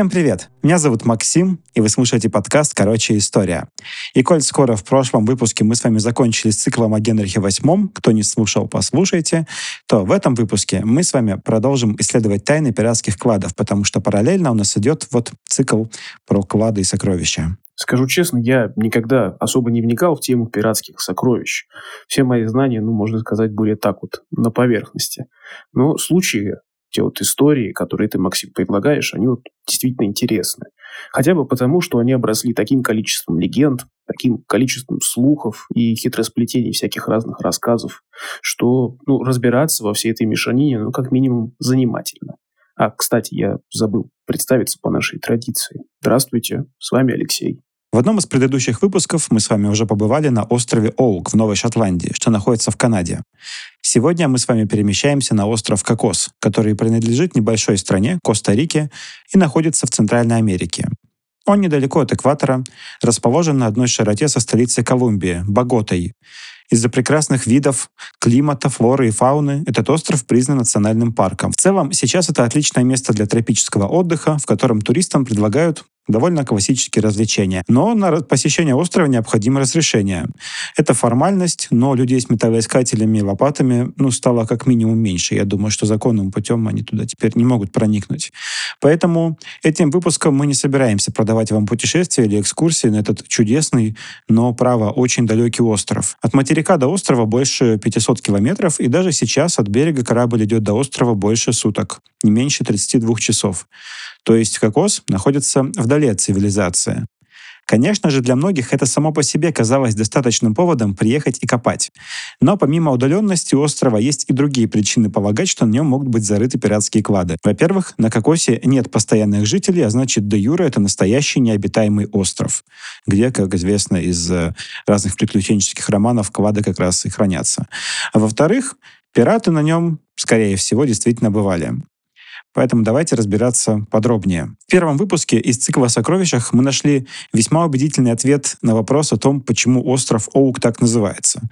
Всем привет! Меня зовут Максим, и вы слушаете подкаст «Короче, история». И коль скоро в прошлом выпуске мы с вами закончили с циклом о Генрихе VIII, кто не слушал, послушайте, то в этом выпуске мы с вами продолжим исследовать тайны пиратских кладов, потому что параллельно у нас идет вот цикл про клады и сокровища. Скажу честно, я никогда особо не вникал в тему пиратских сокровищ. Все мои знания, ну, можно сказать, были так вот на поверхности. Но случаи те вот истории, которые ты, Максим, предлагаешь, они вот действительно интересны. Хотя бы потому, что они обросли таким количеством легенд, таким количеством слухов и хитросплетений всяких разных рассказов, что ну, разбираться во всей этой мешанине, ну, как минимум, занимательно. А, кстати, я забыл представиться по нашей традиции. Здравствуйте, с вами Алексей. В одном из предыдущих выпусков мы с вами уже побывали на острове Оук в Новой Шотландии, что находится в Канаде. Сегодня мы с вами перемещаемся на остров Кокос, который принадлежит небольшой стране Коста-Рике и находится в Центральной Америке. Он недалеко от экватора, расположен на одной широте со столицей Колумбии, Боготой. Из-за прекрасных видов, климата, флоры и фауны этот остров признан национальным парком. В целом, сейчас это отличное место для тропического отдыха, в котором туристам предлагают довольно классические развлечения. Но на посещение острова необходимо разрешение. Это формальность, но людей с металлоискателями и лопатами ну, стало как минимум меньше. Я думаю, что законным путем они туда теперь не могут проникнуть. Поэтому этим выпуском мы не собираемся продавать вам путешествия или экскурсии на этот чудесный, но, право, очень далекий остров. От материка до острова больше 500 километров, и даже сейчас от берега корабль идет до острова больше суток, не меньше 32 часов. То есть кокос находится вдали от цивилизации. Конечно же, для многих это само по себе казалось достаточным поводом приехать и копать. Но помимо удаленности острова есть и другие причины полагать, что на нем могут быть зарыты пиратские клады. Во-первых, на Кокосе нет постоянных жителей, а значит, де юра это настоящий необитаемый остров, где, как известно из э, разных приключенческих романов, клады как раз и хранятся. А во-вторых, пираты на нем, скорее всего, действительно бывали. Поэтому давайте разбираться подробнее. В первом выпуске из цикла о сокровищах мы нашли весьма убедительный ответ на вопрос о том, почему остров Оук так называется.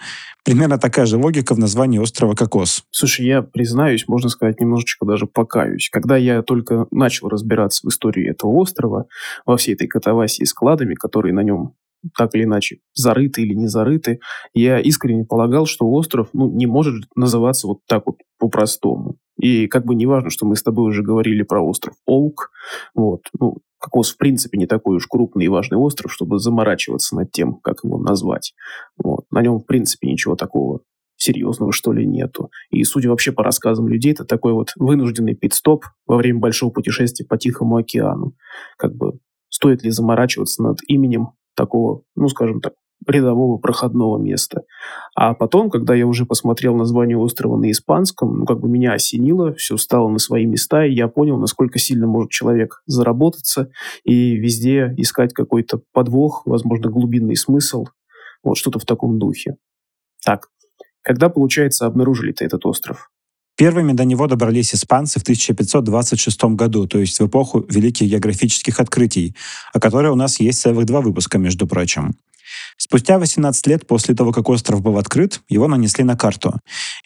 Примерно такая же логика в названии острова Кокос. Слушай, я признаюсь, можно сказать, немножечко даже покаюсь. Когда я только начал разбираться в истории этого острова, во всей этой катавасии с кладами, которые на нем так или иначе зарыты или не зарыты, я искренне полагал, что остров ну, не может называться вот так вот по-простому. И как бы не важно, что мы с тобой уже говорили про остров Оук, вот, ну, Кокос, в принципе, не такой уж крупный и важный остров, чтобы заморачиваться над тем, как его назвать. Вот. На нем, в принципе, ничего такого серьезного, что ли, нету. И, судя вообще по рассказам людей, это такой вот вынужденный пит-стоп во время большого путешествия по Тихому океану. Как бы стоит ли заморачиваться над именем такого, ну, скажем так, рядового проходного места. А потом, когда я уже посмотрел название острова на испанском, ну, как бы меня осенило, все стало на свои места, и я понял, насколько сильно может человек заработаться и везде искать какой-то подвох, возможно, глубинный смысл, вот что-то в таком духе. Так, когда, получается, обнаружили-то этот остров? Первыми до него добрались испанцы в 1526 году, то есть в эпоху великих географических открытий, о которой у нас есть целых два выпуска, между прочим. Спустя 18 лет после того, как остров был открыт, его нанесли на карту.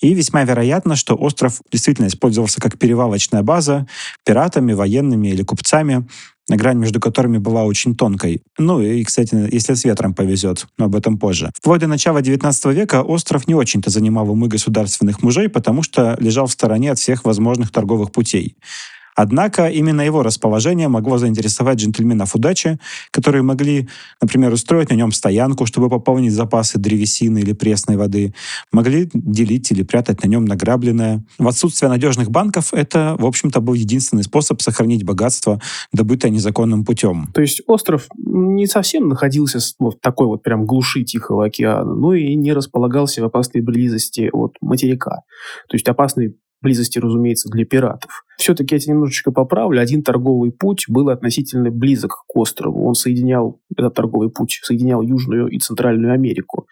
И весьма вероятно, что остров действительно использовался как перевалочная база пиратами, военными или купцами, грань между которыми была очень тонкой. Ну и, кстати, если с ветром повезет, но об этом позже. Вплоть до начала 19 века остров не очень-то занимал умы государственных мужей, потому что лежал в стороне от всех возможных торговых путей. Однако именно его расположение могло заинтересовать джентльменов удачи, которые могли, например, устроить на нем стоянку, чтобы пополнить запасы древесины или пресной воды, могли делить или прятать на нем награбленное. В отсутствие надежных банков это, в общем-то, был единственный способ сохранить богатство, добытое незаконным путем. То есть остров не совсем находился в такой вот прям глуши Тихого океана, но и не располагался в опасной близости от материка. То есть опасный близости, разумеется, для пиратов. Все-таки я тебя немножечко поправлю. Один торговый путь был относительно близок к острову. Он соединял, этот торговый путь соединял Южную и Центральную Америку.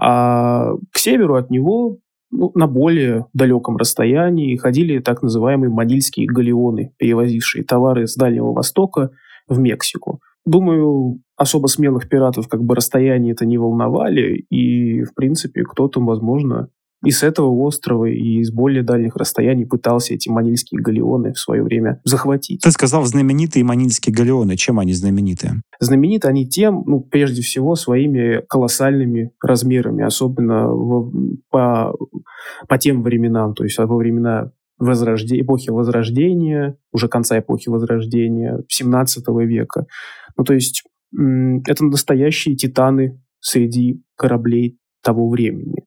А к северу от него ну, на более далеком расстоянии ходили так называемые манильские галеоны, перевозившие товары с Дальнего Востока в Мексику. Думаю, особо смелых пиратов как бы расстояние это не волновали, и, в принципе, кто-то, возможно, и с этого острова, и из более дальних расстояний пытался эти манильские галеоны в свое время захватить. Ты сказал знаменитые манильские галеоны. Чем они знамениты? Знамениты они тем, ну, прежде всего, своими колоссальными размерами, особенно в, по, по тем временам, то есть во времена возрожде... эпохи Возрождения, уже конца эпохи Возрождения, 17 века. Ну, то есть это настоящие титаны среди кораблей того времени.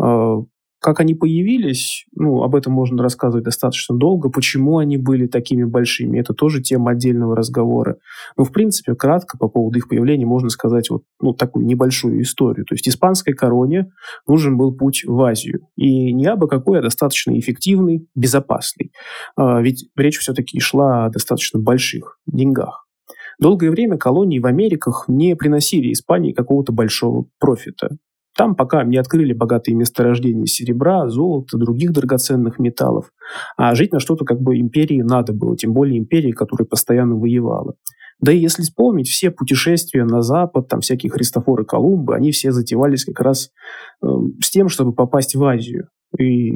А, как они появились, ну, об этом можно рассказывать достаточно долго. Почему они были такими большими, это тоже тема отдельного разговора. Но, в принципе, кратко по поводу их появления можно сказать вот ну, такую небольшую историю. То есть испанской короне нужен был путь в Азию. И не абы какой, а достаточно эффективный, безопасный. А, ведь речь все-таки шла о достаточно больших деньгах. Долгое время колонии в Америках не приносили Испании какого-то большого профита. Там пока не открыли богатые месторождения серебра, золота, других драгоценных металлов. А жить на что-то как бы империи надо было, тем более империи, которая постоянно воевала. Да и если вспомнить, все путешествия на Запад, там всякие Христофоры Колумбы, они все затевались как раз э, с тем, чтобы попасть в Азию и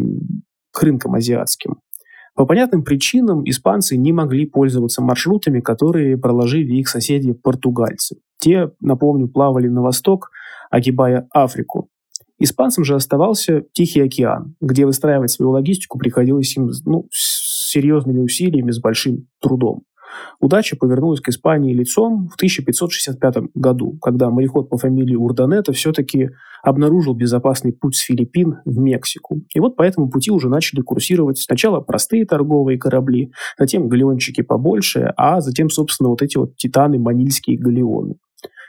к рынкам азиатским. По понятным причинам испанцы не могли пользоваться маршрутами, которые проложили их соседи-португальцы. Те, напомню, плавали на восток, огибая Африку. Испанцам же оставался Тихий океан, где выстраивать свою логистику приходилось им ну, с серьезными усилиями, с большим трудом. Удача повернулась к Испании лицом в 1565 году, когда мореход по фамилии Урданета все-таки обнаружил безопасный путь с Филиппин в Мексику. И вот по этому пути уже начали курсировать сначала простые торговые корабли, затем галеончики побольше, а затем, собственно, вот эти вот титаны манильские галеоны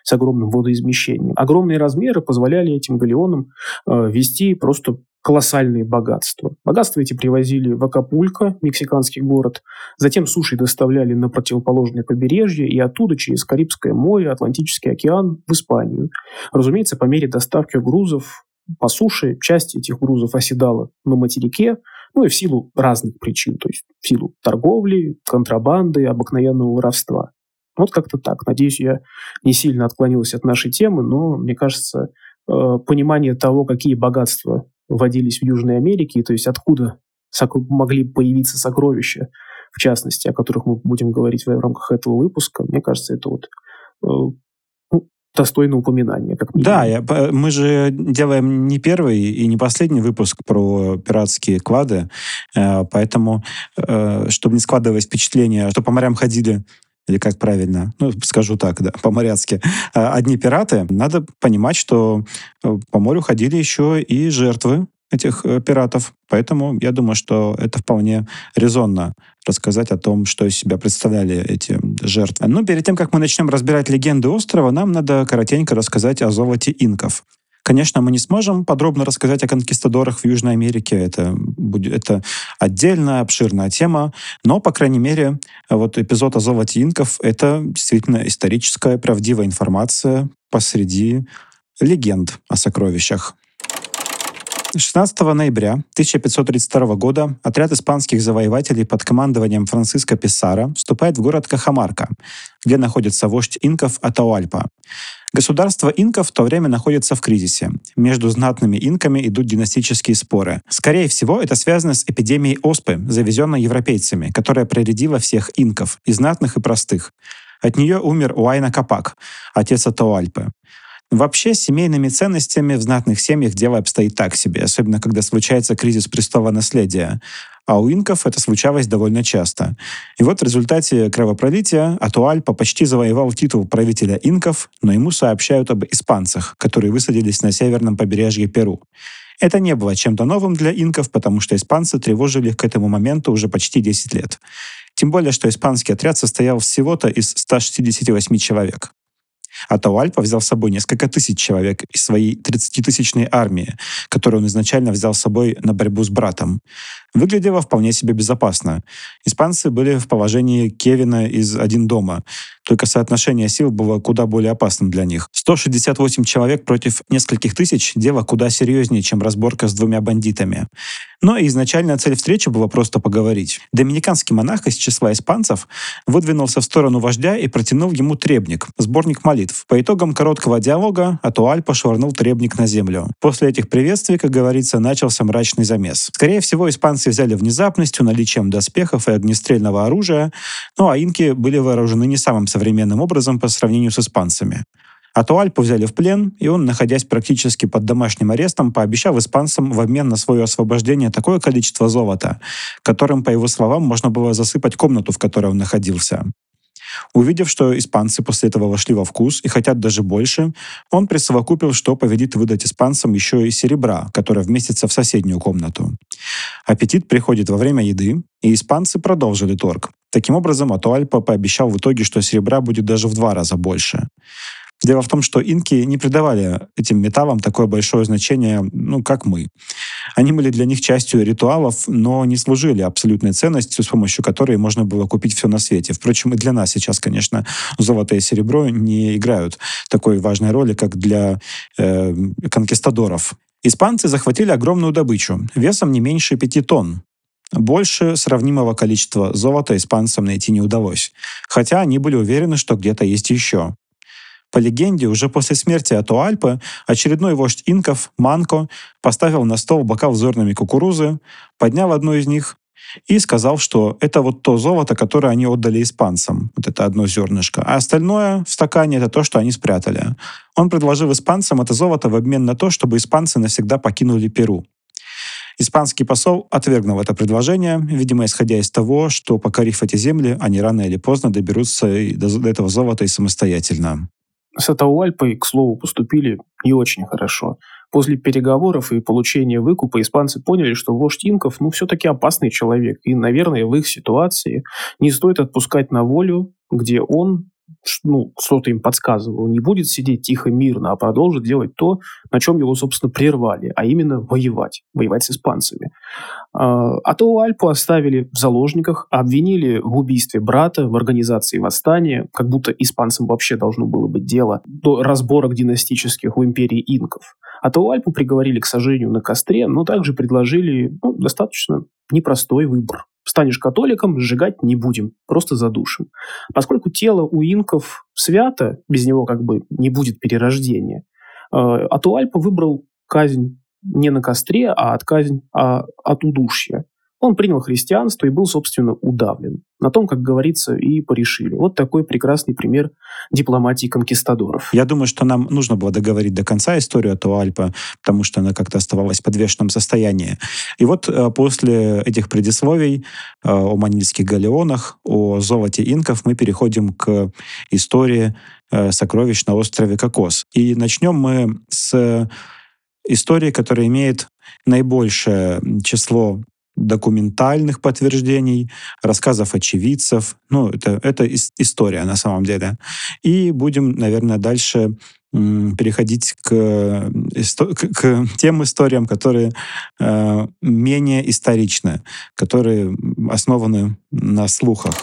с огромным водоизмещением. Огромные размеры позволяли этим галеонам э, вести просто колоссальные богатства. Богатства эти привозили в Акапулько, мексиканский город, затем суши доставляли на противоположное побережье и оттуда через Карибское море, Атлантический океан в Испанию. Разумеется, по мере доставки грузов по суше часть этих грузов оседала на материке, ну и в силу разных причин, то есть в силу торговли, контрабанды, обыкновенного воровства. Вот как-то так. Надеюсь, я не сильно отклонился от нашей темы, но, мне кажется, э, понимание того, какие богатства водились в Южной Америке, то есть откуда могли появиться сокровища, в частности, о которых мы будем говорить в рамках этого выпуска, мне кажется, это вот э, ну, достойно упоминания. Как да, я, мы же делаем не первый и не последний выпуск про пиратские клады, э, поэтому, чтобы не складывать впечатление, что по морям ходили или как правильно, ну, скажу так, да, по-моряцки, а, одни пираты, надо понимать, что э, по морю ходили еще и жертвы этих э, пиратов. Поэтому я думаю, что это вполне резонно рассказать о том, что из себя представляли эти жертвы. Но перед тем, как мы начнем разбирать легенды острова, нам надо коротенько рассказать о золоте инков. Конечно, мы не сможем подробно рассказать о конкистадорах в Южной Америке. Это, будет, это отдельная, обширная тема. Но, по крайней мере, вот эпизод о золоте инков — это действительно историческая, правдивая информация посреди легенд о сокровищах. 16 ноября 1532 года отряд испанских завоевателей под командованием Франциско Писара вступает в город Кахамарка, где находится вождь инков Атауальпа. Государство инков в то время находится в кризисе. Между знатными инками идут династические споры. Скорее всего, это связано с эпидемией оспы, завезенной европейцами, которая проредила всех инков, и знатных, и простых. От нее умер Уайна Капак, отец Атауальпы. Вообще, семейными ценностями в знатных семьях дело обстоит так себе, особенно когда случается кризис престола наследия. А у инков это случалось довольно часто. И вот в результате кровопролития Атуальпа почти завоевал титул правителя инков, но ему сообщают об испанцах, которые высадились на северном побережье Перу. Это не было чем-то новым для инков, потому что испанцы тревожили их к этому моменту уже почти 10 лет. Тем более, что испанский отряд состоял всего-то из 168 человек. Атауальпа взял с собой несколько тысяч человек из своей 30-тысячной армии, которую он изначально взял с собой на борьбу с братом. Выглядело вполне себе безопасно. Испанцы были в положении Кевина из «Один дома», только соотношение сил было куда более опасным для них. 168 человек против нескольких тысяч – дело куда серьезнее, чем разборка с двумя бандитами. Но изначально цель встречи была просто поговорить. Доминиканский монах из числа испанцев выдвинулся в сторону вождя и протянул ему требник, сборник молитв. По итогам короткого диалога Атуаль пошвырнул требник на землю. После этих приветствий, как говорится, начался мрачный замес. Скорее всего, испанцы взяли внезапностью, наличием доспехов и огнестрельного оружия, ну а инки были вооружены не самым современным образом по сравнению с испанцами. А то взяли в плен, и он, находясь практически под домашним арестом, пообещал испанцам в обмен на свое освобождение такое количество золота, которым, по его словам, можно было засыпать комнату, в которой он находился. Увидев, что испанцы после этого вошли во вкус и хотят даже больше, он присовокупил, что поведит выдать испанцам еще и серебра, которое вместится в соседнюю комнату. Аппетит приходит во время еды, и испанцы продолжили торг. Таким образом, Атуальпа пообещал в итоге, что серебра будет даже в два раза больше. Дело в том, что инки не придавали этим металлам такое большое значение, ну, как мы. Они были для них частью ритуалов, но не служили абсолютной ценностью, с помощью которой можно было купить все на свете. Впрочем, и для нас сейчас, конечно, золото и серебро не играют такой важной роли, как для э, конкистадоров. Испанцы захватили огромную добычу, весом не меньше пяти тонн. Больше сравнимого количества золота испанцам найти не удалось, хотя они были уверены, что где-то есть еще. По легенде, уже после смерти Атуальпы очередной вождь инков, Манко, поставил на стол бокал с зернами кукурузы, поднял одну из них и сказал, что это вот то золото, которое они отдали испанцам. Вот это одно зернышко. А остальное в стакане — это то, что они спрятали. Он предложил испанцам это золото в обмен на то, чтобы испанцы навсегда покинули Перу. Испанский посол отвергнул это предложение, видимо, исходя из того, что, покорив эти земли, они рано или поздно доберутся до этого золота и самостоятельно. С Атауальпой, к слову, поступили не очень хорошо. После переговоров и получения выкупа испанцы поняли, что вождь инков, ну, все-таки опасный человек. И, наверное, в их ситуации не стоит отпускать на волю, где он ну, что-то им подсказывало, не будет сидеть тихо, мирно, а продолжит делать то, на чем его, собственно, прервали, а именно воевать, воевать с испанцами. А, а то Альпу оставили в заложниках, обвинили в убийстве брата, в организации восстания, как будто испанцам вообще должно было быть дело до разборок династических в империи инков. А то Альпу приговорили к сожжению на костре, но также предложили ну, достаточно непростой выбор станешь католиком, сжигать не будем, просто задушим. Поскольку тело у инков свято, без него как бы не будет перерождения, э, Атуальпа выбрал казнь не на костре, а от казнь а от удушья. Он принял христианство и был, собственно, удавлен. На том, как говорится, и порешили. Вот такой прекрасный пример дипломатии конкистадоров. Я думаю, что нам нужно было договорить до конца историю Атуальпа, потому что она как-то оставалась в подвешенном состоянии. И вот э, после этих предисловий э, о манильских галеонах, о золоте инков мы переходим к истории э, сокровищ на острове Кокос. И начнем мы с истории, которая имеет наибольшее число документальных подтверждений, рассказов очевидцев. Ну, это, это история на самом деле. И будем, наверное, дальше переходить к, к, тем историям, которые э, менее историчны, которые основаны на слухах.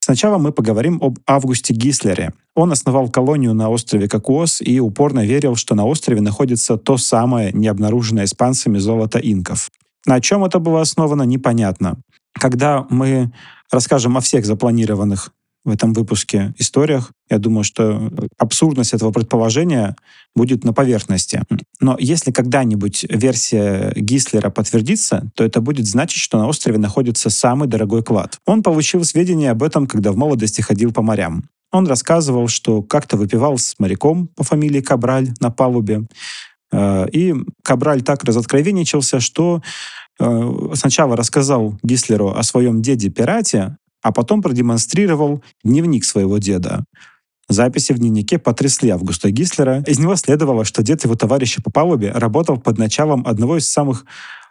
Сначала мы поговорим об Августе Гислере. Он основал колонию на острове Кокос и упорно верил, что на острове находится то самое необнаруженное испанцами золото инков. На чем это было основано, непонятно. Когда мы расскажем о всех запланированных в этом выпуске историях, я думаю, что абсурдность этого предположения будет на поверхности. Но если когда-нибудь версия Гислера подтвердится, то это будет значить, что на острове находится самый дорогой клад. Он получил сведения об этом, когда в молодости ходил по морям. Он рассказывал, что как-то выпивал с моряком по фамилии Кабраль на палубе, и Кабраль так разоткровенничался, что э, сначала рассказал Гислеру о своем деде-пирате, а потом продемонстрировал дневник своего деда. Записи в дневнике потрясли Августа Гислера. Из него следовало, что дед его товарища по палубе работал под началом одного из самых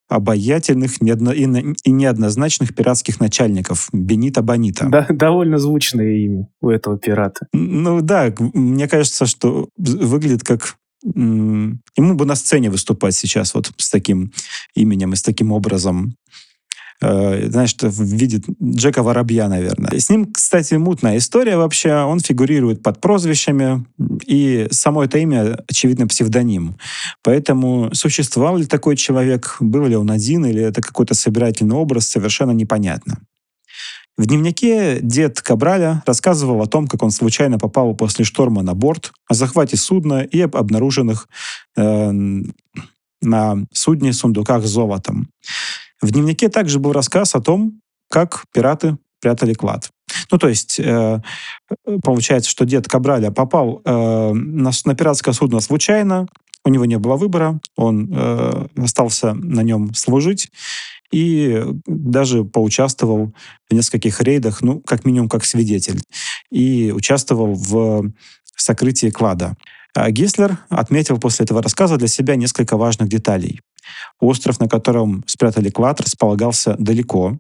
обаятельных и неоднозначных пиратских начальников Бенита Бонита. Да, довольно звучное имя у этого пирата. Ну да, мне кажется, что выглядит как ему бы на сцене выступать сейчас вот с таким именем и с таким образом. э, знаешь, видит Джека Воробья, наверное. С ним, кстати, мутная история вообще. Он фигурирует под прозвищами, и само это имя, очевидно, псевдоним. Поэтому существовал ли такой человек, был ли он один, или это какой-то собирательный образ, совершенно непонятно. В дневнике дед Кабраля рассказывал о том, как он случайно попал после шторма на борт, о захвате судна и об обнаруженных э, на судне сундуках с золотом. В дневнике также был рассказ о том, как пираты прятали клад. Ну, то есть, э, получается, что дед Кабраля попал э, на, на пиратское судно случайно, у него не было выбора, он э, остался на нем служить, и даже поучаствовал в нескольких рейдах, ну, как минимум, как свидетель, и участвовал в сокрытии клада. А Гислер отметил после этого рассказа для себя несколько важных деталей. Остров, на котором спрятали клад, располагался далеко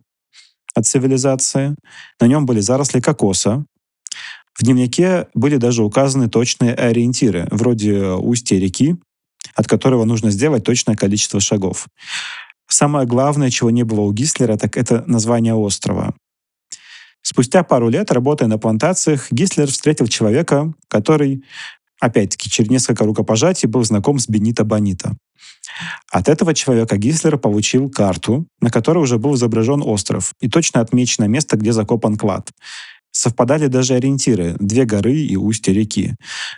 от цивилизации. На нем были заросли кокоса. В дневнике были даже указаны точные ориентиры, вроде устья реки, от которого нужно сделать точное количество шагов. Самое главное, чего не было у Гислера, так это название острова. Спустя пару лет, работая на плантациях, Гислер встретил человека, который, опять-таки, через несколько рукопожатий был знаком с Бенито Бонита. От этого человека Гислер получил карту, на которой уже был изображен остров и точно отмечено место, где закопан клад. Совпадали даже ориентиры — две горы и устье реки.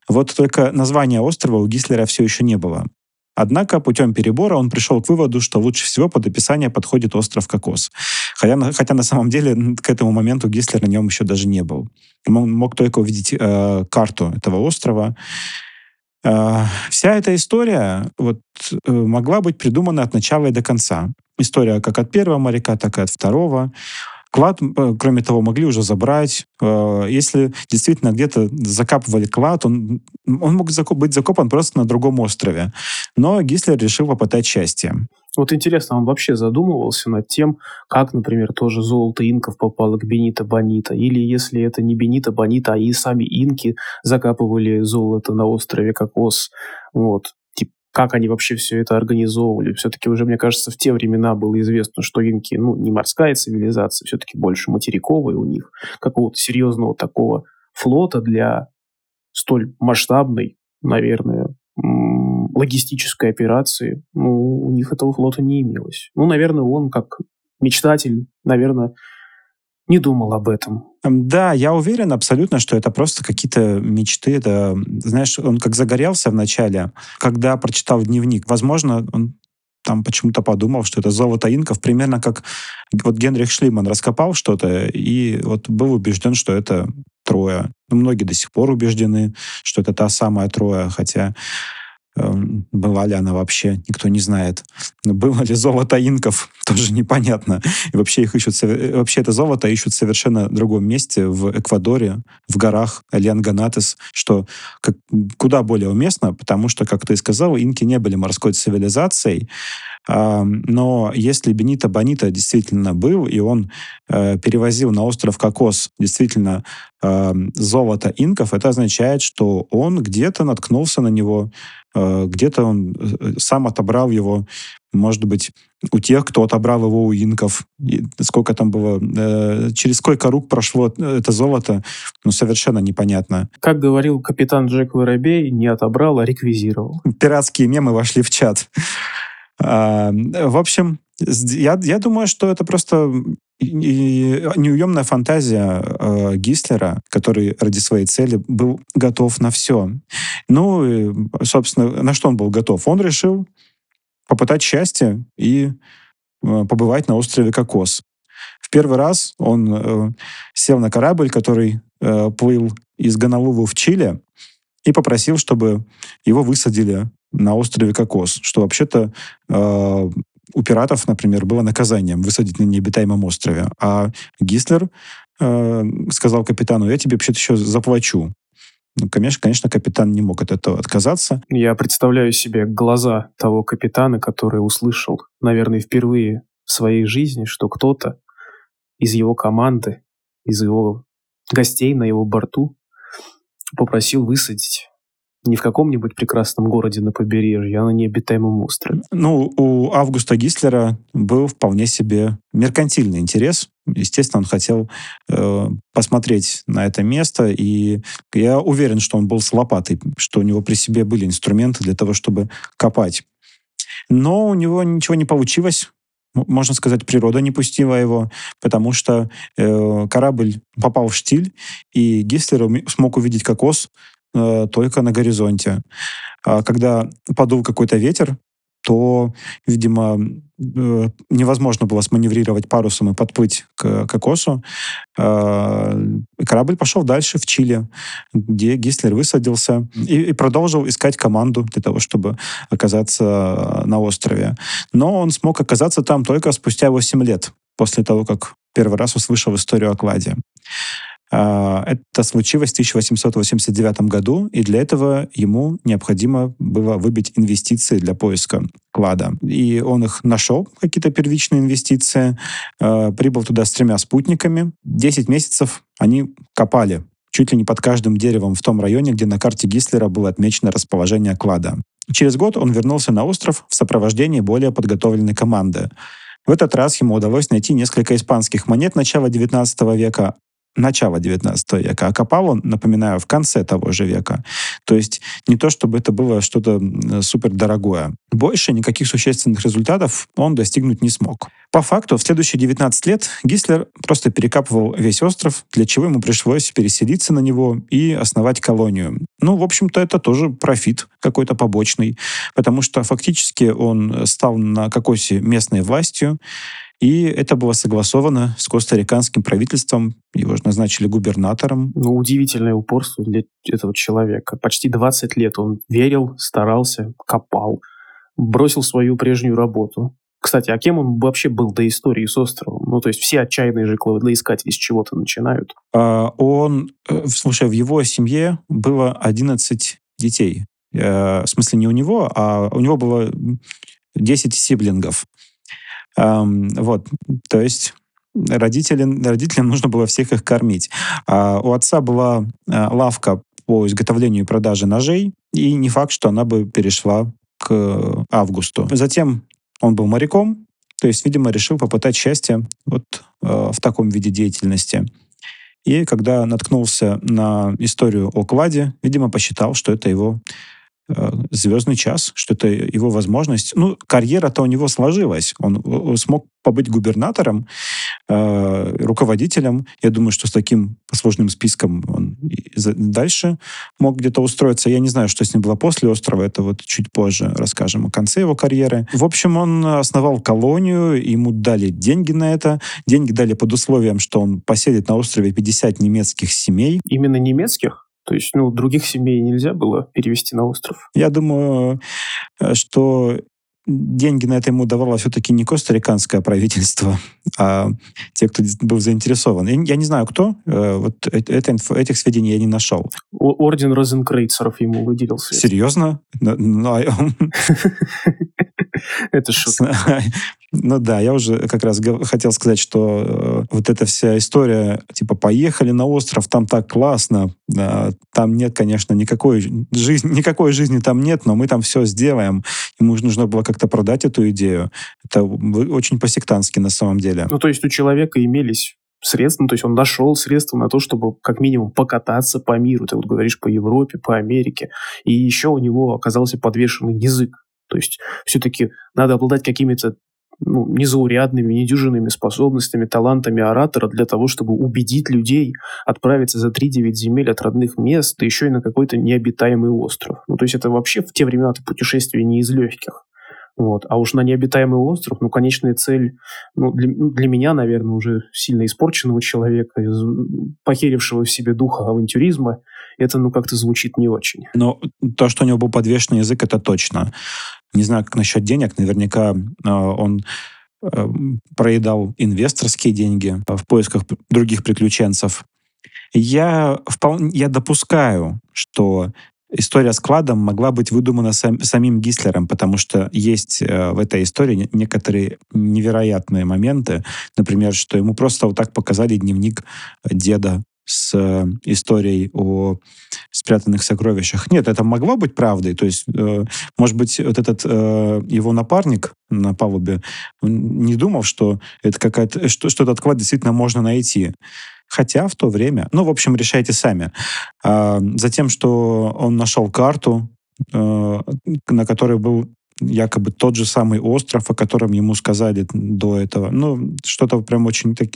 Вот только названия острова у Гислера все еще не было. Однако путем перебора он пришел к выводу, что лучше всего под описание подходит остров Кокос. Хотя, хотя на самом деле к этому моменту Гислер на нем еще даже не был. Он мог только увидеть э, карту этого острова. Э, вся эта история вот, э, могла быть придумана от начала и до конца. История как от первого моряка, так и от второго. Клад, э, кроме того, могли уже забрать. Э, если действительно где-то закапывали клад, он, он мог быть закопан просто на другом острове. Но Гислер решил попытать счастье. Вот интересно, он вообще задумывался над тем, как, например, тоже золото инков попало к Бенита Бонита, или если это не Бенита Бонита, а и сами инки закапывали золото на острове Кокос. Вот как они вообще все это организовывали. Все-таки уже, мне кажется, в те времена было известно, что инки, ну, не морская цивилизация, все-таки больше материковая у них. Какого-то серьезного такого флота для столь масштабной, наверное, логистической операции, ну, у них этого флота не имелось. Ну, наверное, он как мечтатель, наверное, не думал об этом. Да, я уверен абсолютно, что это просто какие-то мечты. Это, знаешь, он как загорелся вначале, когда прочитал дневник. Возможно, он там почему-то подумал, что это золото инков, примерно как вот Генрих Шлиман раскопал что-то и вот был убежден, что это Троя. Многие до сих пор убеждены, что это та самая Троя, хотя была ли она вообще, никто не знает. Было ли золото инков, тоже непонятно. И вообще их ищут, вообще это золото ищут в совершенно другом месте, в Эквадоре, в горах Альянганатес, что как, куда более уместно, потому что, как ты сказал, инки не были морской цивилизацией, но если Бенита Бонита действительно был, и он э, перевозил на остров Кокос действительно золото инков, это означает, что он где-то наткнулся на него, э, где-то он э, сам отобрал его, может быть, у тех, кто отобрал его у инков. И сколько там было, через сколько рук прошло это золото, ну, совершенно непонятно. Как говорил капитан Джек Воробей, не отобрал, а реквизировал. Пиратские мемы вошли в чат. А, в общем, я, я думаю, что это просто неуемная фантазия э, Гислера, который ради своей цели был готов на все. Ну, и, собственно, на что он был готов? Он решил попытать счастье и э, побывать на острове Кокос. В первый раз он э, сел на корабль, который э, плыл из Гонолулу в Чили, и попросил, чтобы его высадили на острове Кокос, что вообще-то э, у пиратов, например, было наказанием высадить на необитаемом острове. А Гислер э, сказал капитану, я тебе вообще-то еще заплачу. Ну, конечно, конечно, капитан не мог от этого отказаться. Я представляю себе глаза того капитана, который услышал, наверное, впервые в своей жизни, что кто-то из его команды, из его гостей на его борту попросил высадить не в каком-нибудь прекрасном городе на побережье, а на необитаемом острове. Ну, у Августа Гислера был вполне себе меркантильный интерес. Естественно, он хотел э, посмотреть на это место, и я уверен, что он был с лопатой, что у него при себе были инструменты для того, чтобы копать. Но у него ничего не получилось можно сказать, природа не пустила его, потому что э, корабль попал в штиль, и Гислер смог увидеть кокос э, только на горизонте. А когда подул какой-то ветер, то, видимо, э, невозможно было сманеврировать парусом и подплыть к кокосу. Э, корабль пошел дальше, в Чили, где Гислер высадился и, и продолжил искать команду для того, чтобы оказаться на острове. Но он смог оказаться там только спустя 8 лет, после того, как первый раз услышал историю о кладе. А, это случилось в 1889 году, и для этого ему необходимо было выбить инвестиции для поиска клада. И он их нашел, какие-то первичные инвестиции, а, прибыл туда с тремя спутниками. Десять месяцев они копали чуть ли не под каждым деревом в том районе, где на карте Гислера было отмечено расположение клада. Через год он вернулся на остров в сопровождении более подготовленной команды. В этот раз ему удалось найти несколько испанских монет начала XIX века, начала XIX века, а копал он, напоминаю, в конце того же века. То есть не то, чтобы это было что-то супер дорогое. Больше никаких существенных результатов он достигнуть не смог. По факту, в следующие 19 лет Гислер просто перекапывал весь остров, для чего ему пришлось переселиться на него и основать колонию. Ну, в общем-то, это тоже профит какой-то побочный, потому что фактически он стал на кокосе местной властью, и это было согласовано с костариканским правительством. Его же назначили губернатором. Ну, удивительное упорство для этого человека. Почти 20 лет он верил, старался, копал, бросил свою прежнюю работу. Кстати, а кем он вообще был до истории с островом? Ну, то есть все отчаянные же кладоискатели с чего-то начинают. А, он, э, слушай, в его семье было 11 детей. Э, в смысле, не у него, а у него было 10 сиблингов. Вот, то есть родителям, родителям нужно было всех их кормить. А у отца была а, лавка по изготовлению и продаже ножей, и не факт, что она бы перешла к августу. Затем он был моряком, то есть, видимо, решил попытать счастье вот э, в таком виде деятельности. И когда наткнулся на историю о кладе, видимо, посчитал, что это его Э, звездный час, что это его возможность. Ну, карьера-то у него сложилась. Он, он смог побыть губернатором, э, руководителем. Я думаю, что с таким сложным списком он дальше мог где-то устроиться. Я не знаю, что с ним было после острова. Это вот чуть позже расскажем о конце его карьеры. В общем, он основал колонию, ему дали деньги на это. Деньги дали под условием, что он поселит на острове 50 немецких семей. Именно немецких? То есть, ну, других семей нельзя было перевести на остров? Я думаю, э, что деньги на это ему давало все-таки не костариканское правительство, а те, кто был заинтересован. Я, не знаю, кто. Э, вот это, этих сведений я не нашел. Орден Розенкрейцеров ему выделился. Серьезно? Это шутка. Ну да, я уже как раз хотел сказать, что э, вот эта вся история, типа, поехали на остров, там так классно, э, там нет, конечно, никакой жизни, никакой жизни там нет, но мы там все сделаем. Ему нужно было как-то продать эту идею. Это очень по-сектантски на самом деле. Ну то есть у человека имелись средства, ну, то есть он нашел средства на то, чтобы как минимум покататься по миру, ты вот говоришь по Европе, по Америке, и еще у него оказался подвешенный язык, то есть все-таки надо обладать какими-то ну, незаурядными, недюжинными способностями, талантами оратора для того, чтобы убедить людей отправиться за 3-9 земель от родных мест, да еще и на какой-то необитаемый остров. Ну, то есть это вообще в те времена это путешествие не из легких. Вот. А уж на необитаемый остров, ну, конечная цель, ну, для, ну, для меня, наверное, уже сильно испорченного человека, похерившего в себе духа авантюризма, это, ну, как-то звучит не очень. Но то, что у него был подвешенный язык, это точно. Не знаю, как насчет денег. Наверняка э, он э, проедал инвесторские деньги в поисках других приключенцев. Я, вполне, я допускаю, что история с кладом могла быть выдумана сам, самим Гислером, потому что есть э, в этой истории некоторые невероятные моменты. Например, что ему просто вот так показали дневник деда с э, историей о спрятанных сокровищах. Нет, это могло быть правдой. То есть, э, может быть, вот этот э, его напарник на палубе не думал, что это какая-то, что, что этот клад действительно можно найти. Хотя в то время, ну, в общем, решайте сами. А, затем, что он нашел карту, э, на которой был якобы тот же самый остров, о котором ему сказали до этого. Ну, что-то прям очень так,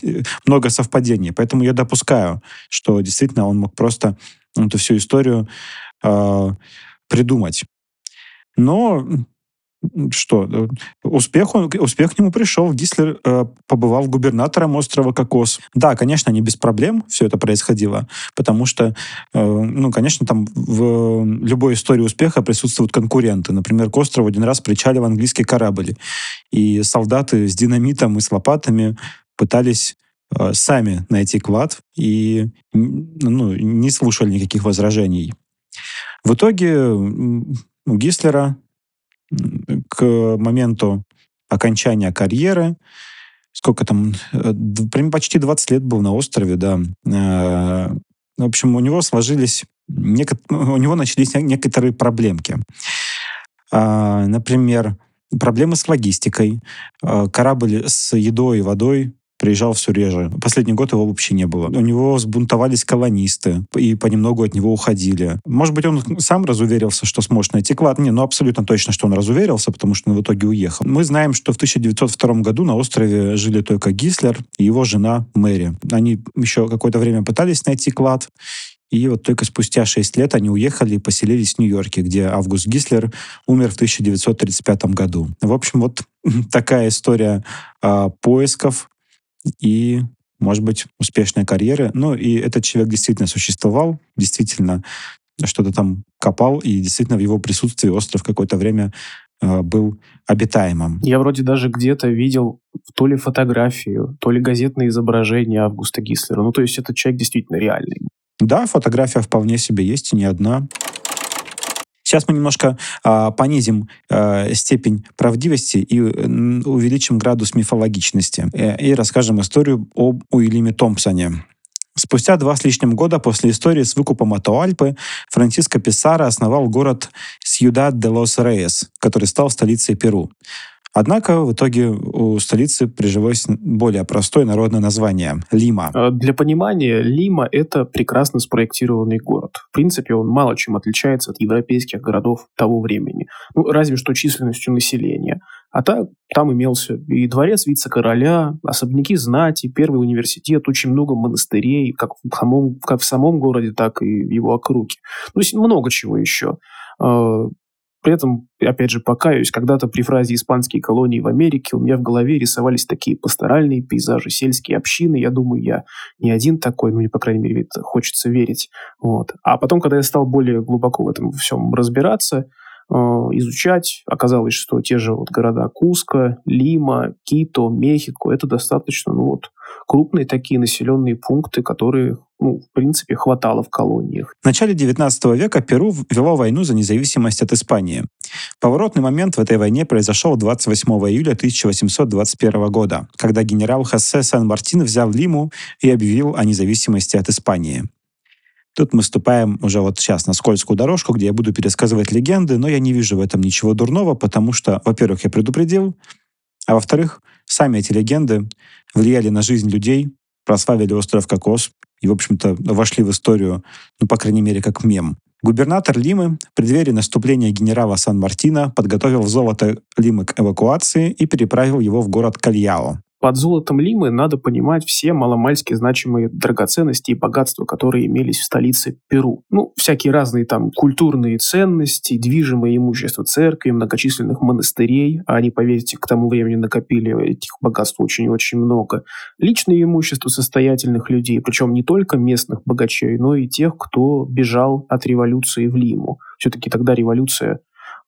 много совпадений. Поэтому я допускаю, что действительно он мог просто эту всю историю э, придумать. Но что, успех, он, успех к нему пришел. Гислер э, побывал губернатором острова Кокос. Да, конечно, не без проблем все это происходило, потому что, э, ну, конечно, там в любой истории успеха присутствуют конкуренты. Например, к острову один раз причалил английский корабль, и солдаты с динамитом и с лопатами пытались э, сами найти клад и ну, не слушали никаких возражений. В итоге у Гислера к моменту окончания карьеры, сколько там, э, почти 20 лет был на острове, да. Э, в общем, у него сложились, у него начались некоторые проблемки. А, например, проблемы с логистикой. Э, корабль с едой и водой приезжал все реже. Последний год его вообще не было. У него сбунтовались колонисты и понемногу от него уходили. Может быть, он сам разуверился, что сможет найти клад. Не, ну абсолютно точно, что он разуверился, потому что он в итоге уехал. Мы знаем, что в 1902 году на острове жили только Гислер и его жена Мэри. Они еще какое-то время пытались найти клад, и вот только спустя 6 лет они уехали и поселились в Нью-Йорке, где Август Гислер умер в 1935 году. В общем, вот такая история а, поисков и, может быть, успешная карьера. Ну, и этот человек действительно существовал, действительно что-то там копал, и действительно в его присутствии остров какое-то время э, был обитаемым. Я вроде даже где-то видел то ли фотографию, то ли газетное изображение Августа Гислера. Ну, то есть этот человек действительно реальный. Да, фотография вполне себе есть, и не одна. Сейчас мы немножко э, понизим э, степень правдивости и увеличим градус мифологичности э, и расскажем историю об Уильяме Томпсоне. Спустя два с лишним года после истории с выкупом Атуальпы Франциско Писаро основал город Сьюдад де лос Рейес, который стал столицей Перу. Однако в итоге у столицы прижилось более простое народное название – Лима. А, для понимания, Лима – это прекрасно спроектированный город. В принципе, он мало чем отличается от европейских городов того времени. Ну, разве что численностью населения. А так, там имелся и дворец вице-короля, особняки знати, первый университет, очень много монастырей, как в самом, как в самом городе, так и в его округе. То есть много чего еще. При этом, опять же, покаюсь, когда-то при фразе «испанские колонии в Америке» у меня в голове рисовались такие пасторальные пейзажи, сельские общины. Я думаю, я не один такой, ну, по крайней мере, это хочется верить. Вот. А потом, когда я стал более глубоко в этом всем разбираться, изучать. Оказалось, что те же вот города Куско, Лима, Кито, Мехико, это достаточно ну, вот, крупные такие населенные пункты, которые, ну, в принципе, хватало в колониях. В начале XIX века Перу вело войну за независимость от Испании. Поворотный момент в этой войне произошел 28 июля 1821 года, когда генерал Хосе Сан-Мартин взял Лиму и объявил о независимости от Испании. Тут мы вступаем уже вот сейчас на скользкую дорожку, где я буду пересказывать легенды, но я не вижу в этом ничего дурного, потому что, во-первых, я предупредил, а во-вторых, сами эти легенды влияли на жизнь людей, прославили остров Кокос и, в общем-то, вошли в историю, ну, по крайней мере, как мем. Губернатор Лимы в преддверии наступления генерала Сан-Мартина подготовил золото Лимы к эвакуации и переправил его в город Кальяо. Под золотом Лимы надо понимать все маломальски значимые драгоценности и богатства, которые имелись в столице Перу. Ну, всякие разные там культурные ценности, движимое имущество церкви, многочисленных монастырей, а они, поверьте, к тому времени накопили этих богатств очень-очень много. Личное имущество состоятельных людей, причем не только местных богачей, но и тех, кто бежал от революции в Лиму. Все-таки тогда революция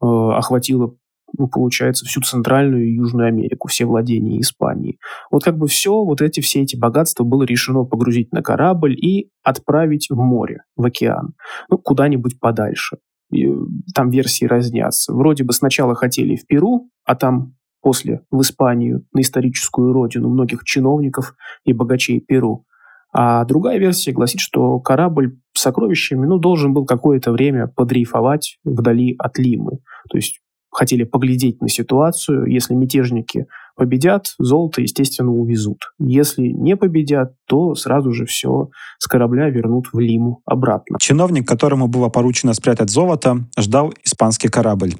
э, охватила ну, получается, всю Центральную и Южную Америку, все владения Испании. Вот как бы все, вот эти все эти богатства было решено погрузить на корабль и отправить в море, в океан, ну, куда-нибудь подальше. И там версии разнятся. Вроде бы сначала хотели в Перу, а там после в Испанию, на историческую родину многих чиновников и богачей Перу. А другая версия гласит, что корабль с сокровищами ну, должен был какое-то время подрейфовать вдали от Лимы. То есть хотели поглядеть на ситуацию. Если мятежники победят, золото, естественно, увезут. Если не победят, то сразу же все с корабля вернут в Лиму обратно. Чиновник, которому было поручено спрятать золото, ждал испанский корабль,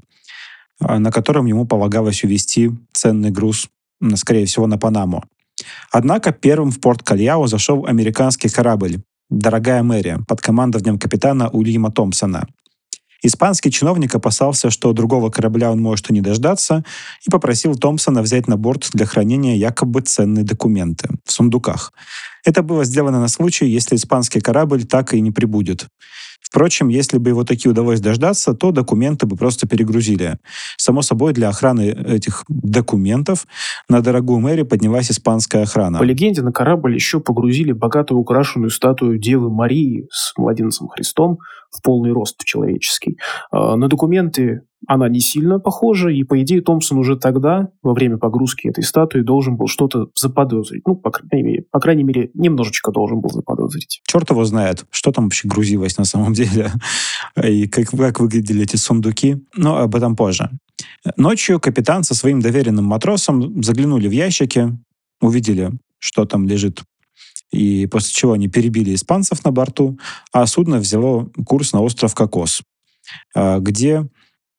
а, на котором ему полагалось увезти ценный груз, скорее всего, на Панаму. Однако первым в порт Кальяо зашел американский корабль «Дорогая Мэри» под командованием капитана Уильяма Томпсона. Испанский чиновник опасался, что другого корабля он может и не дождаться, и попросил Томпсона взять на борт для хранения якобы ценные документы в сундуках. Это было сделано на случай, если испанский корабль так и не прибудет. Впрочем, если бы его таки удалось дождаться, то документы бы просто перегрузили. Само собой, для охраны этих документов на дорогую Мэри поднялась испанская охрана. По легенде, на корабль еще погрузили богато украшенную статую Девы Марии с младенцем Христом в полный рост человеческий. А, на документы она не сильно похожа, и, по идее, Томпсон уже тогда, во время погрузки этой статуи, должен был что-то заподозрить. Ну, по крайней мере, по крайней мере немножечко должен был заподозрить. Черт его знает, что там вообще грузилось на самом деле, и как, как выглядели эти сундуки. Но об этом позже. Ночью капитан со своим доверенным матросом заглянули в ящики, увидели, что там лежит и после чего они перебили испанцев на борту, а судно взяло курс на остров Кокос, а, где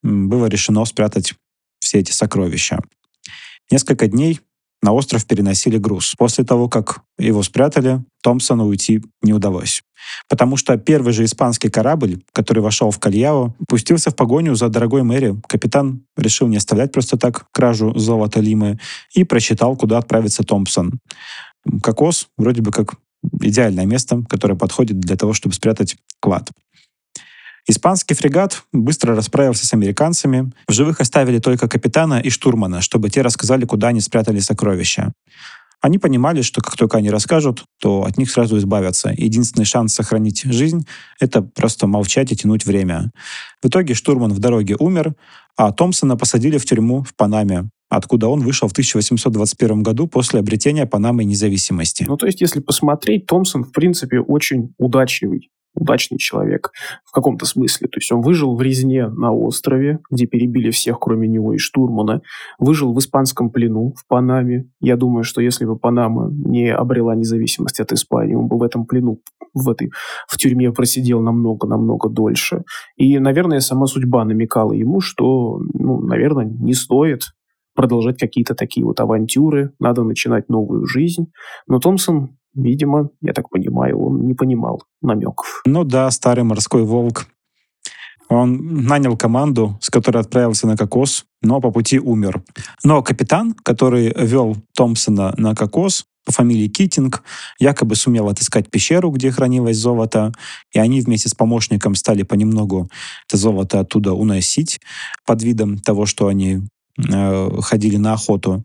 было решено спрятать все эти сокровища. Несколько дней на остров переносили груз. После того, как его спрятали, Томпсону уйти не удалось. Потому что первый же испанский корабль, который вошел в Кальяо, пустился в погоню за дорогой Мэри. Капитан решил не оставлять просто так кражу золота Лимы и просчитал, куда отправится Томпсон. Кокос вроде бы как идеальное место, которое подходит для того, чтобы спрятать клад. Испанский фрегат быстро расправился с американцами. В живых оставили только капитана и штурмана, чтобы те рассказали, куда они спрятали сокровища. Они понимали, что как только они расскажут, то от них сразу избавятся. Единственный шанс сохранить жизнь — это просто молчать и тянуть время. В итоге штурман в дороге умер, а Томпсона посадили в тюрьму в Панаме, откуда он вышел в 1821 году после обретения Панамы независимости. Ну, то есть, если посмотреть, Томпсон, в принципе, очень удачливый удачный человек в каком-то смысле. То есть он выжил в резне на острове, где перебили всех, кроме него и штурмана. Выжил в испанском плену в Панаме. Я думаю, что если бы Панама не обрела независимость от Испании, он бы в этом плену, в этой в тюрьме просидел намного-намного дольше. И, наверное, сама судьба намекала ему, что, ну, наверное, не стоит продолжать какие-то такие вот авантюры, надо начинать новую жизнь. Но Томпсон Видимо, я так понимаю, он не понимал намеков. Ну да, старый морской волк. Он нанял команду, с которой отправился на кокос, но по пути умер. Но капитан, который вел Томпсона на кокос, по фамилии Китинг, якобы сумел отыскать пещеру, где хранилось золото, и они вместе с помощником стали понемногу это золото оттуда уносить под видом того, что они э, ходили на охоту.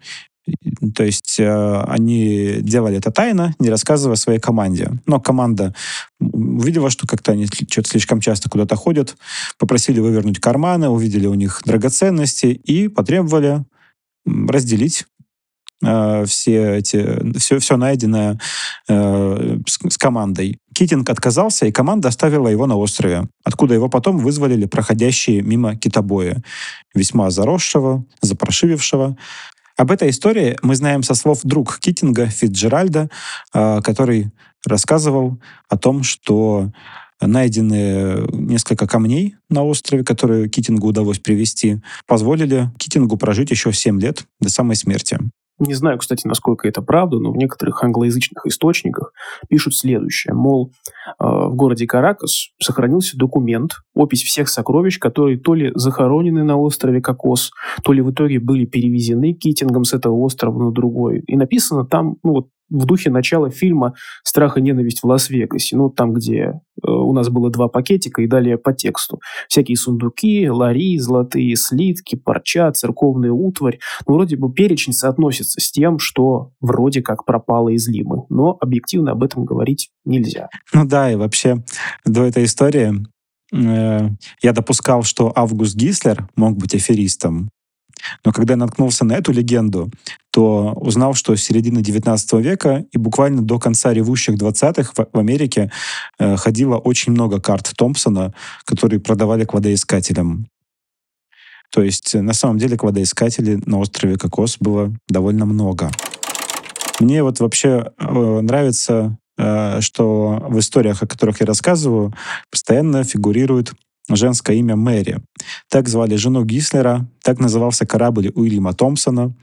То есть э, они делали это тайно, не рассказывая своей команде. Но команда увидела, что как-то они что-то слишком часто куда-то ходят, попросили вывернуть карманы, увидели у них драгоценности и потребовали разделить э, все эти, все, все найденное э, с, с командой. Китинг отказался, и команда оставила его на острове, откуда его потом вызволили проходящие мимо китобоя, весьма заросшего, запрошивившего. Об этой истории мы знаем со слов друг Китинга Фитджеральда, а, который рассказывал о том, что найденные несколько камней на острове, которые Китингу удалось привести, позволили Китингу прожить еще 7 лет до самой смерти. Не знаю, кстати, насколько это правда, но в некоторых англоязычных источниках пишут следующее. Мол, э, в городе Каракас сохранился документ, опись всех сокровищ, которые то ли захоронены на острове Кокос, то ли в итоге были перевезены китингом с этого острова на другой. И написано там, ну вот в духе начала фильма «Страх и ненависть в Лас-Вегасе». Ну, там, где э, у нас было два пакетика и далее по тексту. Всякие сундуки, лари, золотые слитки, парча, церковная утварь. Ну, вроде бы перечень соотносится с тем, что вроде как пропало из Лимы. Но объективно об этом говорить нельзя. Ну да, и вообще до этой истории э, я допускал, что Август Гислер мог быть аферистом. Но когда я наткнулся на эту легенду, то узнал, что с середины 19 века и буквально до конца ревущих 20-х в Америке э, ходило очень много карт Томпсона, которые продавали кладоискателям. То есть на самом деле кладоискателей на острове Кокос было довольно много. Мне вот вообще э, нравится, э, что в историях, о которых я рассказываю, постоянно фигурирует женское имя Мэри. Так звали жену Гислера, так назывался корабль Уильяма Томпсона,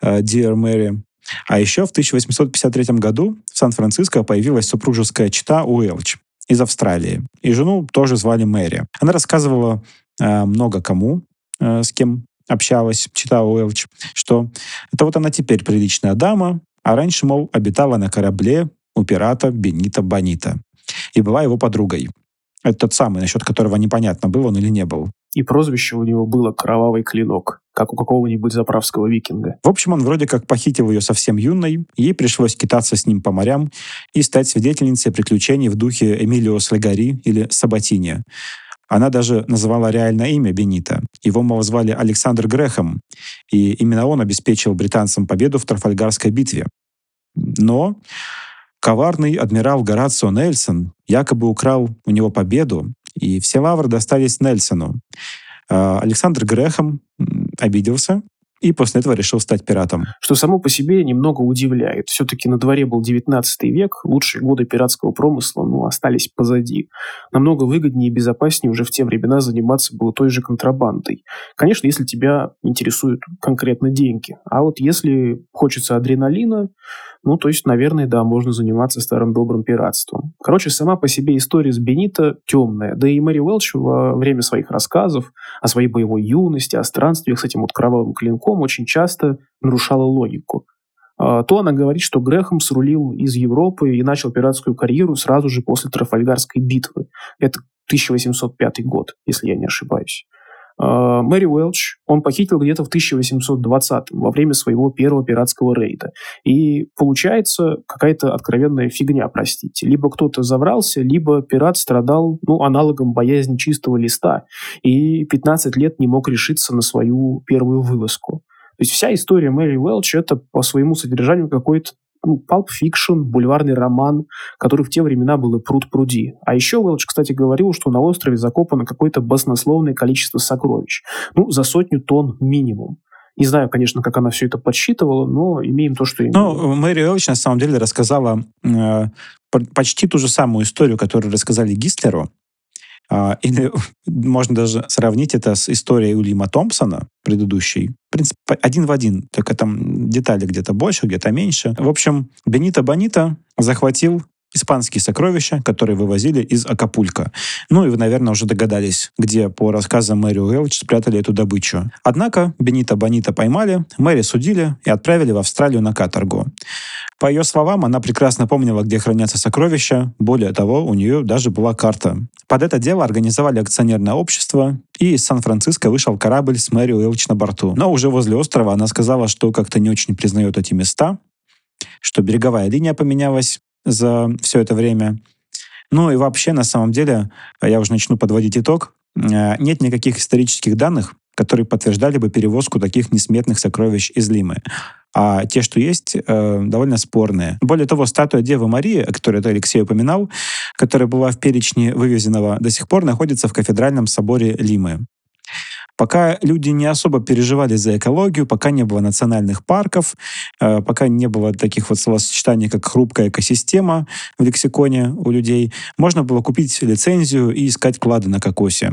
э, Dear Мэри. А еще в 1853 году в Сан-Франциско появилась супружеская чита Уэлч из Австралии. И жену тоже звали Мэри. Она рассказывала э, много кому, э, с кем общалась, читала Уэлч, что это вот она теперь приличная дама, а раньше, мол, обитала на корабле у пирата Бенита Бонита и была его подругой. Это тот самый, насчет которого непонятно, был он или не был. И прозвище у него было «Кровавый клинок», как у какого-нибудь заправского викинга. В общем, он вроде как похитил ее совсем юной, ей пришлось китаться с ним по морям и стать свидетельницей приключений в духе Эмилио Слегари или Сабатини. Она даже называла реальное имя Бенита. Его, мол, звали Александр Грехом, и именно он обеспечил британцам победу в Трафальгарской битве. Но коварный адмирал Горацио Нельсон якобы украл у него победу, и все лавры достались Нельсону. А, Александр Грехом обиделся и после этого решил стать пиратом. Что само по себе немного удивляет. Все-таки на дворе был 19 век, лучшие годы пиратского промысла ну, остались позади. Намного выгоднее и безопаснее уже в те времена заниматься было той же контрабандой. Конечно, если тебя интересуют конкретно деньги. А вот если хочется адреналина, ну, то есть, наверное, да, можно заниматься старым добрым пиратством. Короче, сама по себе история с Бенито темная. Да и Мэри Уэлч во время своих рассказов о своей боевой юности, о странствиях с этим вот кровавым клинком очень часто нарушала логику. А, то она говорит, что Грехом срулил из Европы и начал пиратскую карьеру сразу же после Трафальгарской битвы. Это 1805 год, если я не ошибаюсь. А, Мэри Уэлч он похитил где-то в 1820 во время своего первого пиратского рейда. И получается какая-то откровенная фигня, простите. Либо кто-то заврался, либо пират страдал ну, аналогом боязни чистого листа и 15 лет не мог решиться на свою первую вылазку. То есть вся история Мэри Уэлч это по своему содержанию какой-то Pulp Fiction, бульварный роман, который в те времена был и пруд пруди. А еще Уэлч, кстати, говорил, что на острове закопано какое-то баснословное количество сокровищ. Ну, за сотню тонн минимум. Не знаю, конечно, как она все это подсчитывала, но имеем то, что имеем. Ну, Мэри Уэлч на самом деле рассказала э, почти ту же самую историю, которую рассказали Гистлеру. А, или можно даже сравнить это с историей Уильяма Томпсона, предыдущей. В принципе, один в один, только там детали где-то больше, где-то меньше. В общем, Бенита Бонита захватил испанские сокровища, которые вывозили из Акапулька. Ну и вы, наверное, уже догадались, где по рассказам Мэри Уэлч спрятали эту добычу. Однако Бенита Бонита поймали, Мэри судили и отправили в Австралию на каторгу. По ее словам, она прекрасно помнила, где хранятся сокровища. Более того, у нее даже была карта. Под это дело организовали акционерное общество, и из Сан-Франциско вышел корабль с Мэри Уэлч на борту. Но уже возле острова она сказала, что как-то не очень признает эти места, что береговая линия поменялась за все это время. Ну и вообще, на самом деле, я уже начну подводить итог, э, нет никаких исторических данных, которые подтверждали бы перевозку таких несметных сокровищ из Лимы. А те, что есть, э, довольно спорные. Более того, статуя Девы Марии, о которой ты, Алексей, упоминал, которая была в перечне вывезенного, до сих пор находится в кафедральном соборе Лимы. Пока люди не особо переживали за экологию, пока не было национальных парков, э, пока не было таких вот словосочетаний, как хрупкая экосистема в лексиконе у людей, можно было купить лицензию и искать клады на кокосе.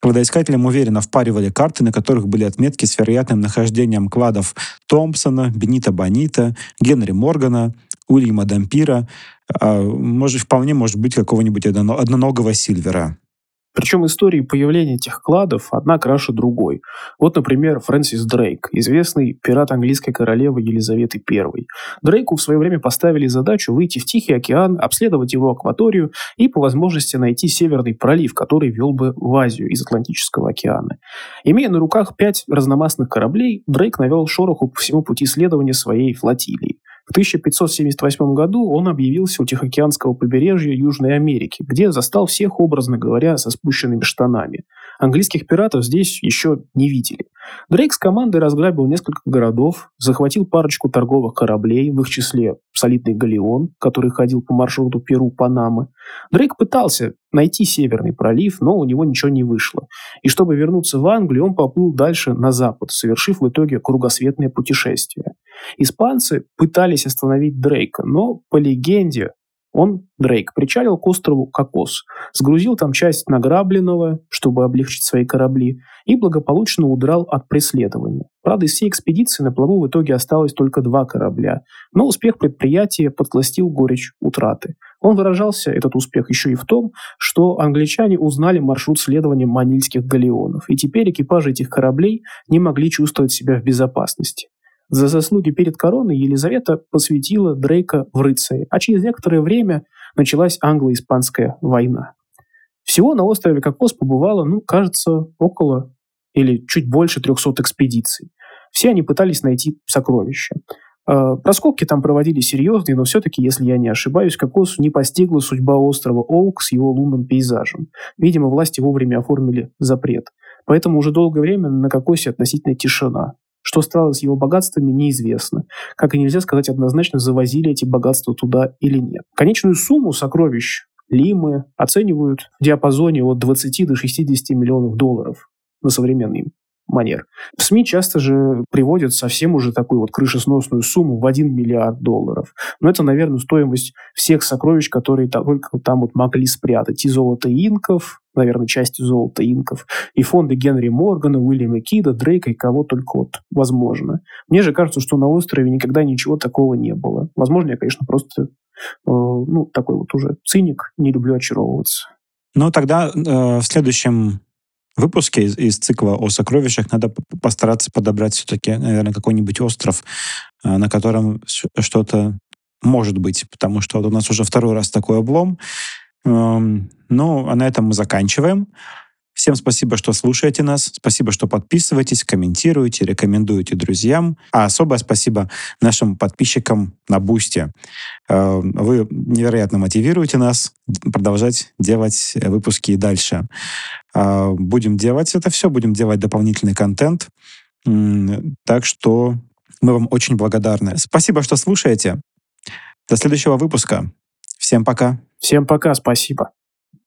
Кладоискателям уверенно впаривали карты, на которых были отметки с вероятным нахождением кладов Томпсона, Бенита Бонита, Генри Моргана, Уильяма Дампира, а, может, вполне может быть какого-нибудь одноногого Сильвера. Причем истории появления этих кладов одна краше другой. Вот, например, Фрэнсис Дрейк, известный пират английской королевы Елизаветы I. Дрейку в свое время поставили задачу выйти в Тихий океан, обследовать его акваторию и по возможности найти Северный пролив, который вел бы в Азию из Атлантического океана. Имея на руках пять разномастных кораблей, Дрейк навел шороху по всему пути следования своей флотилии. В 1578 году он объявился у Тихоокеанского побережья Южной Америки, где застал всех, образно говоря, со спущенными штанами. Английских пиратов здесь еще не видели. Дрейк с командой разграбил несколько городов, захватил парочку торговых кораблей, в их числе солидный галеон, который ходил по маршруту Перу-Панамы. Дрейк пытался найти Северный пролив, но у него ничего не вышло. И чтобы вернуться в Англию, он поплыл дальше на запад, совершив в итоге кругосветное путешествие. Испанцы пытались остановить Дрейка, но, по легенде, он, Дрейк, причалил к острову Кокос, сгрузил там часть награбленного, чтобы облегчить свои корабли, и благополучно удрал от преследования. Правда, из всей экспедиции на плаву в итоге осталось только два корабля, но успех предприятия подкластил горечь утраты. Он выражался, этот успех, еще и в том, что англичане узнали маршрут следования манильских галеонов, и теперь экипажи этих кораблей не могли чувствовать себя в безопасности. За заслуги перед короной Елизавета посвятила Дрейка в рыцари, а через некоторое время началась англо-испанская война. Всего на острове Кокос побывало, ну, кажется, около или чуть больше 300 экспедиций. Все они пытались найти сокровища. Э, раскопки там проводили серьезные, но все-таки, если я не ошибаюсь, Кокосу не постигла судьба острова Оук с его лунным пейзажем. Видимо, власти вовремя оформили запрет. Поэтому уже долгое время на Кокосе относительно тишина. Что стало с его богатствами, неизвестно. Как и нельзя сказать однозначно, завозили эти богатства туда или нет. Конечную сумму сокровищ Лимы оценивают в диапазоне от 20 до 60 миллионов долларов на современный манер. В СМИ часто же приводят совсем уже такую вот крышесносную сумму в 1 миллиард долларов. Но это, наверное, стоимость всех сокровищ, которые только там вот могли спрятать. И золото инков, наверное, части золота инков, и фонды Генри Моргана, Уильяма Кида, Дрейка и кого только вот возможно. Мне же кажется, что на острове никогда ничего такого не было. Возможно, я, конечно, просто э, ну, такой вот уже циник, не люблю очаровываться. Ну, тогда э, в следующем выпуске из, из цикла о сокровищах надо постараться подобрать все-таки, наверное, какой-нибудь остров, э, на котором что-то может быть, потому что вот у нас уже второй раз такой облом. Эм, ну, а на этом мы заканчиваем. Всем спасибо, что слушаете нас. Спасибо, что подписываетесь, комментируете, рекомендуете друзьям. А особое спасибо нашим подписчикам на Бусте. Э, вы невероятно мотивируете нас продолжать делать выпуски и дальше. Э, будем делать это все, будем делать дополнительный контент. Так что мы вам очень благодарны. Спасибо, что слушаете. До следующего выпуска. Всем пока. Всем пока, спасибо.